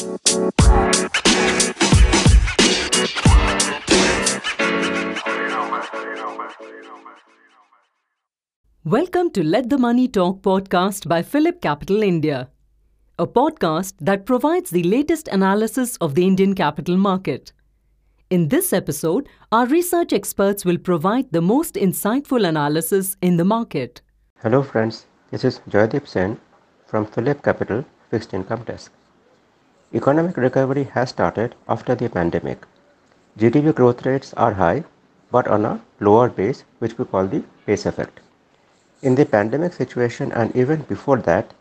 Welcome to Let the Money Talk podcast by PhillipCapital India, a podcast that provides the latest analysis of the Indian capital market. In this episode, our research experts will provide the most insightful analysis in the market. Hello friends, this is Joydeep Sen from PhillipCapital Fixed Income Desk. Economic recovery has started after the pandemic. GDP growth rates are high but on a lower base which we call the base effect. In the pandemic situation and even before that,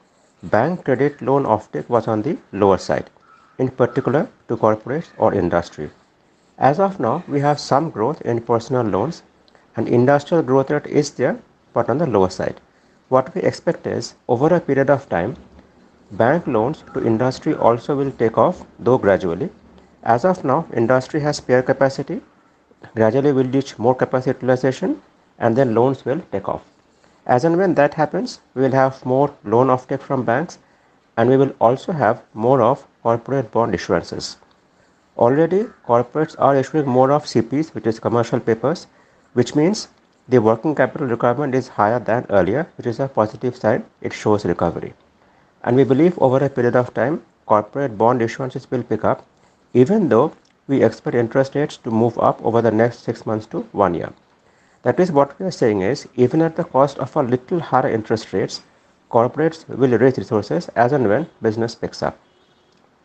bank credit loan offtake was on the lower side, in particular to corporates or industry. As of now, we have some growth in personal loans and industrial growth rate is there but on the lower side. What we expect is over a period of time, bank loans to industry also will take off though gradually. As of now, industry has spare capacity, gradually will reach more capacity utilization and then loans will take off. As and when that happens, we will have more loan offtake from banks and we will also have more of corporate bond issuances. Already, corporates are issuing more of CPs, which is commercial papers, which means the working capital requirement is higher than earlier, which is a positive sign. It shows recovery. And we believe over a period of time, corporate bond issuances will pick up, even though we expect interest rates to move up over the next six months to one year. That is what we are saying is even at the cost of a little higher interest rates, corporates will raise resources as and when business picks up.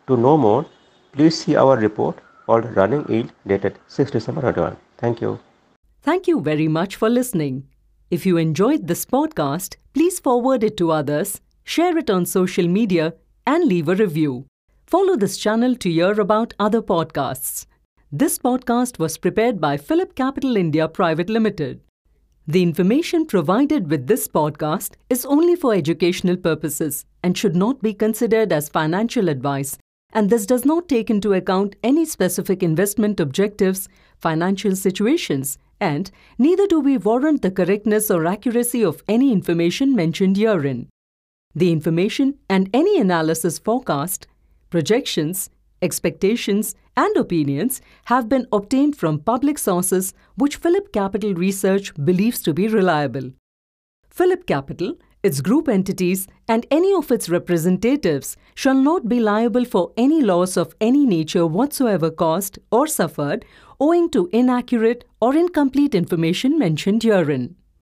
To know more, please see our report called Running Yield dated 6 December 21. Thank you. Thank you very much for listening. If you enjoyed this podcast, please forward it to others, share it on social media, and leave a review. Follow this channel to hear about other podcasts. This podcast was prepared by PhillipCapital India Private Limited. The information provided with this podcast is only for educational purposes and should not be considered as financial advice, and this does not take into account any specific investment objectives, financial situations, and neither do we warrant the correctness or accuracy of any information mentioned herein. The information and any analysis forecast, projections, expectations, and opinions have been obtained from public sources which PhillipCapital Research believes to be reliable. PhillipCapital, its group entities, and any of its representatives shall not be liable for any loss of any nature whatsoever caused or suffered owing to inaccurate or incomplete information mentioned herein.